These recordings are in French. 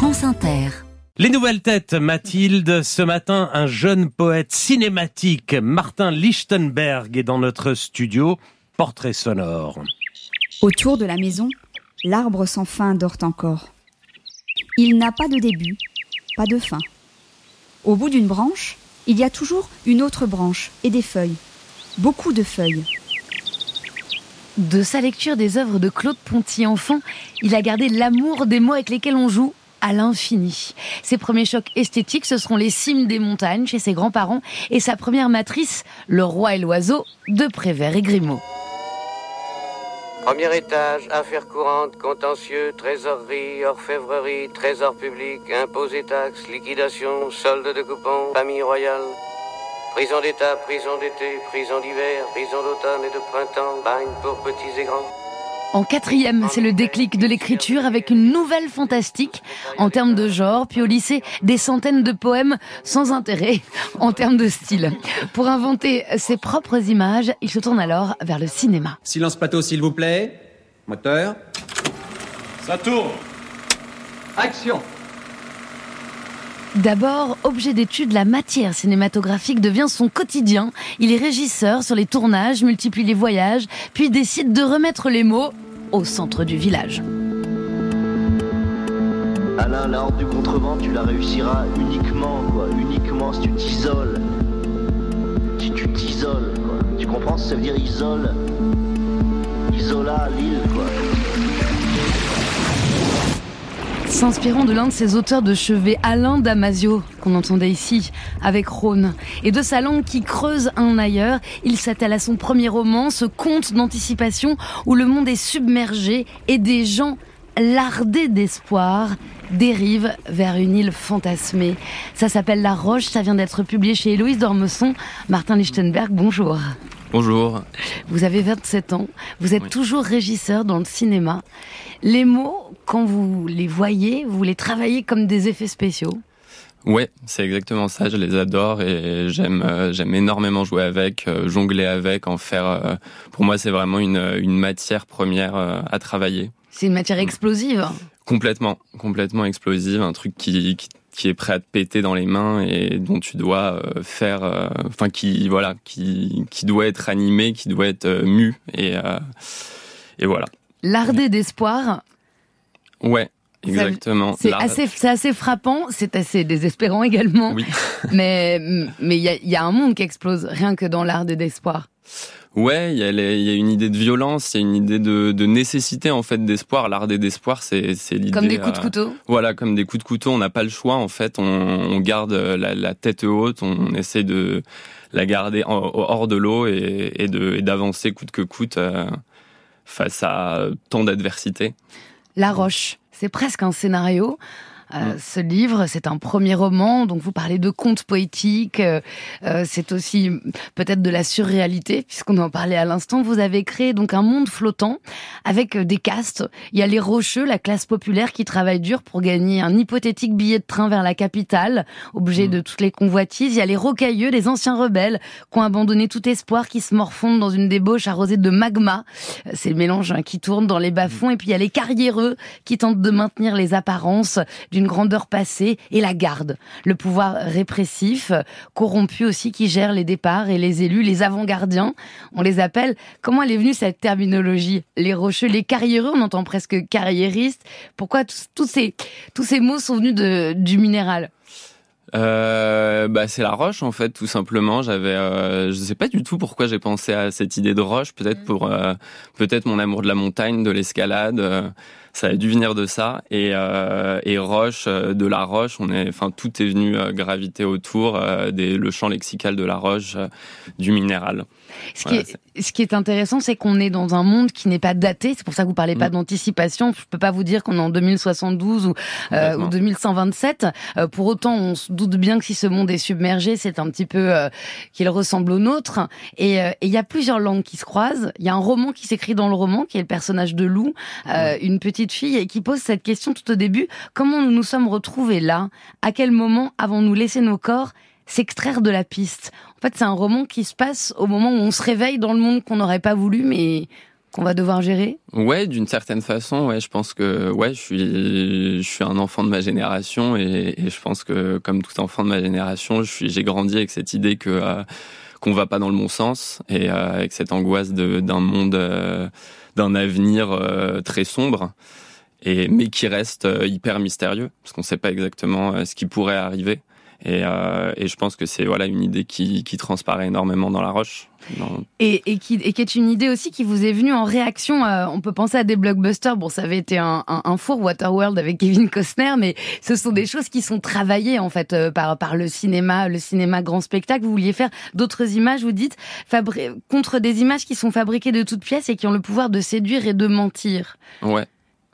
France Inter. Les nouvelles têtes, Mathilde. Ce matin, un jeune poète cinématique, Martin Lichtenberg, est dans notre studio. Portrait sonore. Autour de la maison, l'arbre sans fin dort encore. Il n'a pas de début, pas de fin. Au bout d'une branche, il y a toujours une autre branche et des feuilles. Beaucoup de feuilles. De sa lecture des œuvres de Claude Ponty enfant, il a gardé l'amour des mots avec lesquels on joue à l'infini. Ses premiers chocs esthétiques, ce seront les cimes des montagnes chez ses grands-parents et sa première matrice, Le Roi et l'Oiseau de Prévert et Grimaud. Premier étage, affaires courantes, contentieux, trésorerie, orfèvrerie, trésor public, impôts et taxes, liquidation, solde de coupons, famille royale. Prison d'état, prison d'été, prison d'hiver, prison d'automne et de printemps, bagne pour petits et grands. En quatrième, c'est le déclic de l'écriture avec une nouvelle fantastique en termes de genre, puis au lycée, des centaines de poèmes sans intérêt en termes de style. Pour inventer ses propres images, il se tourne alors vers le cinéma. Silence plateau, s'il vous plaît. Moteur. Ça tourne. Action. D'abord, objet d'étude, la matière cinématographique devient son quotidien. Il est régisseur sur les tournages, multiplie les voyages, puis décide de remettre les mots au centre du village. Alain, la horde du contrevent, tu la réussiras uniquement, quoi. Uniquement si tu t'isoles. Si tu t'isoles, quoi. Tu comprends Ça veut dire isole? Isola, l'île, quoi. S'inspirant de l'un de ses auteurs de chevet, Alain Damasio, qu'on entendait ici, avec Rhône, et de sa langue qui creuse un ailleurs, il s'attelle à son premier roman, ce conte d'anticipation où le monde est submergé et des gens lardés d'espoir dérivent vers une île fantasmée. Ça s'appelle La Roche, ça vient d'être publié chez Héloïse d'Ormesson. Martin Lichtenberg, bonjour. Bonjour. Vous avez 27 ans, vous êtes toujours régisseur dans le cinéma. Les mots, quand vous les voyez, vous les travaillez comme des effets spéciaux Ouais, c'est exactement ça. Je les adore et j'aime euh, j'aime énormément jouer avec, euh, jongler avec, en faire. Euh, pour moi, c'est vraiment une, une matière première à travailler. C'est une matière explosive. Complètement, complètement explosive, un truc qui, qui, qui est prêt à te péter dans les mains et dont tu dois faire, enfin qui voilà, qui qui doit être animé, qui doit être mu et et voilà. Lardé d'espoir. Ouais, exactement. C'est assez, c'est assez frappant, c'est assez désespérant également. Oui. mais mais il y a, y a, un monde qui explose rien que dans l'art d'espoir. Ouais, il y, y, a une idée de violence, il y a une idée de, de nécessité en fait d'espoir. L'art d'espoir, c'est l'idée. Comme des coups de couteau. Euh, voilà, comme des coups de couteau. On n'a pas le choix en fait. On, on garde la, la, tête haute, on essaie de la garder hors de l'eau et, et d'avancer coûte que coûte. Euh, face à tant d'adversité. La Roche, c'est presque un scénario. Euh, ce livre, c'est un premier roman, donc vous parlez de contes poétiques, euh, euh, c'est aussi peut-être de la surréalité, puisqu'on en parlait à l'instant. Vous avez créé donc un monde flottant avec des castes. Il y a les rocheux, la classe populaire qui travaille dur pour gagner un hypothétique billet de train vers la capitale, objet mm. de toutes les convoitises. Il y a les rocailleux, les anciens rebelles qui ont abandonné tout espoir, qui se morfondent dans une débauche arrosée de magma. C'est le mélange hein, qui tourne dans les bas-fonds. Et puis il y a les carriéreux qui tentent de maintenir les apparences d'une une grandeur passée, et la garde, le pouvoir répressif, corrompu aussi, qui gère les départs et les élus, les avant-gardiens, on les appelle. Comment elle est venue cette terminologie? Les rocheux, les carriéreux, on entend presque carriériste. Pourquoi tous ces, tous ces mots sont venus de, du minéral? Euh, bah, c'est la roche en fait tout simplement. J'avais, euh, je sais pas du tout pourquoi j'ai pensé à cette idée de roche. Peut-être pour, euh, peut-être mon amour de la montagne, de l'escalade. Euh, ça a dû venir de ça. Et, euh, et roche, de la roche, on est, enfin tout est venu graviter autour des, le champ lexical de la roche, du minéral. Ce, qui est, ce qui est intéressant, c'est qu'on est dans un monde qui n'est pas daté. C'est pour ça que vous parlez pas mm. d'anticipation. Je peux pas vous dire qu'on est en 2072 ou, euh, ou 2127. Euh, pour autant, on se doute bien que si ce monde est submergé, c'est un petit peu euh, qu'il ressemble au nôtre. Et il y a plusieurs langues qui se croisent. Il y a un roman qui s'écrit dans le roman, qui est le personnage de Lou, une petite fille, et qui pose cette question tout au début comment nous nous sommes retrouvés là? À quel moment avons-nous laissé nos corps s'extraire de la piste. En fait, c'est un roman qui se passe au moment où on se réveille dans le monde qu'on n'aurait pas voulu, mais qu'on va devoir gérer Ouais, d'une certaine façon, ouais, je pense que ouais, je suis je suis un enfant de ma génération et, je pense que comme tout enfant de ma génération, je suis j'ai grandi avec cette idée que euh, qu'on va pas dans le bon sens et euh, avec cette angoisse d'un monde euh, d'un avenir très sombre et mais qui reste hyper mystérieux parce qu'on sait pas exactement ce qui pourrait arriver. Et, euh, et, je pense que c'est voilà une idée qui, qui, transparaît énormément dans La Roche. Dans... Et, et, qui, et qui est une idée aussi qui vous est venue en réaction. Euh, on peut penser à des blockbusters. Bon, ça avait été un, un, un, four Waterworld avec Kevin Costner, mais ce sont des choses qui sont travaillées en fait euh, par, par le cinéma, le cinéma grand spectacle. Vous vouliez faire d'autres images, vous dites, fabri contre des images qui sont fabriquées de toutes pièces et qui ont le pouvoir de séduire et de mentir. Ouais.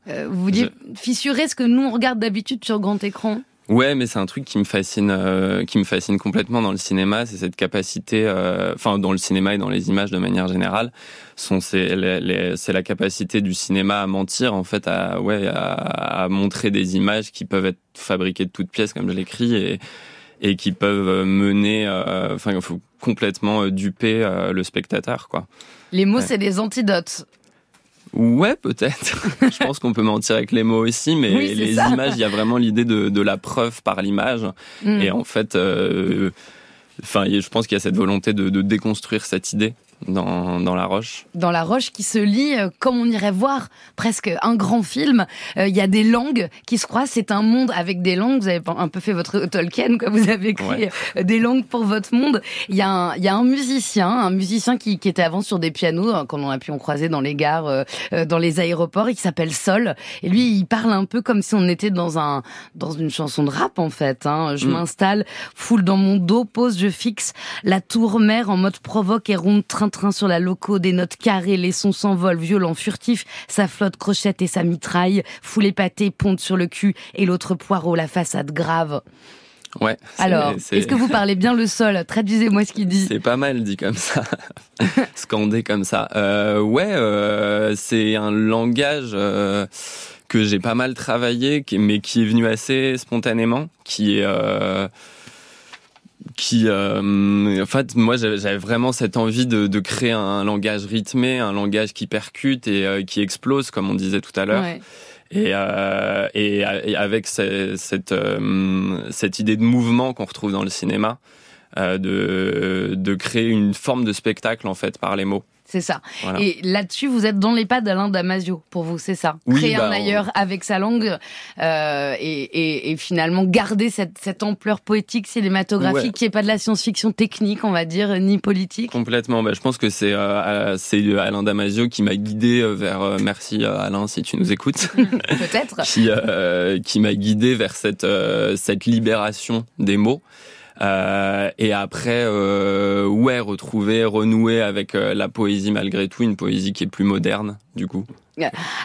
Euh, vous vouliez Je... fissurer ce que nous on regarde d'habitude sur grand écran? Ouais, mais c'est un truc qui me fascine, euh, qui me fascine complètement dans le cinéma, c'est cette capacité, euh, enfin dans le cinéma et dans les images de manière générale, sont c'est la capacité du cinéma à mentir en fait, à ouais, à, à, montrer des images qui peuvent être fabriquées de toutes pièces comme je l'écris et et qui peuvent mener, euh, enfin il faut complètement duper euh, le spectateur quoi. Les mots ouais. c'est des antidotes. Ouais, peut-être. je pense qu'on peut mentir avec les mots aussi, mais oui, les ça. images, il y a vraiment l'idée de, de, la preuve par l'image. Mm. Et en fait, euh, enfin, je pense qu'il y a cette volonté de, de déconstruire cette idée dans, dans La Roche. Dans La Roche qui se lit euh, comme on irait voir presque un grand film. Il euh, y a des langues qui se croisent. C'est un monde avec des langues. Vous avez un peu fait votre Tolkien, quoi. Vous avez écrit ouais. Euh, des langues pour votre monde. Il y, a un, y a un musicien, un musicien qui, qui était avant sur des pianos, hein, qu'on a pu en croiser dans les gares, euh, dans les aéroports, et qui s'appelle Sol. Et lui, il parle un peu comme si on était dans un dans une chanson de rap en fait. Hein. Je mm. m'installe, foule dans mon dos, pose, je fixe la tour mère en mode provoque et ronde train train sur la loco, des notes carrées, les sons s'envolent, violent, furtif, sa flotte crochette et sa mitraille, foule épatée, ponte sur le cul, et l'autre poireau, la façade grave. Ouais. Alors, est-ce que vous parlez bien le sol? Traduisez-moi ce qu'il dit. C'est pas mal dit comme ça, scandé comme ça. Euh, ouais, euh, c'est un langage euh, que j'ai pas mal travaillé, mais qui est venu assez spontanément, qui est qui, euh, en fait, moi, j'avais vraiment cette envie de, de, créer un langage rythmé, un langage qui percute et euh, qui explose, comme on disait tout à l'heure. Ouais. Et, euh, et, et, avec cette, cette, euh, cette idée de mouvement qu'on retrouve dans le cinéma, euh, de, de créer une forme de spectacle en fait par les mots. C'est ça. Voilà. Et là-dessus, vous êtes dans les pas d'Alain Damasio, pour vous, c'est ça. Oui, Créer bah, un ailleurs on... avec sa langue euh, et, et, et, finalement garder cette, cette ampleur poétique, cinématographique, ouais. qui n'est pas de la science-fiction technique, on va dire, ni politique. Complètement. Bah, je pense que c'est euh, c'est Alain Damasio qui m'a guidé vers. Euh, merci Alain, si tu nous écoutes. Peut-être. qui euh, qui m'a guidé vers cette euh, cette libération des mots. Euh, et après, euh, ouais, retrouver, renouer avec euh, la poésie malgré tout, une poésie qui est plus moderne, du coup.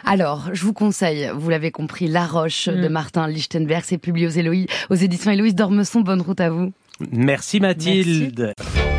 Alors, je vous conseille, vous l'avez compris, La Roche mm. de Martin Lichtenberg, c'est publié aux, Héloï, aux éditions Héloïse d'Ormesson. Bonne route à vous. Merci Mathilde. Merci.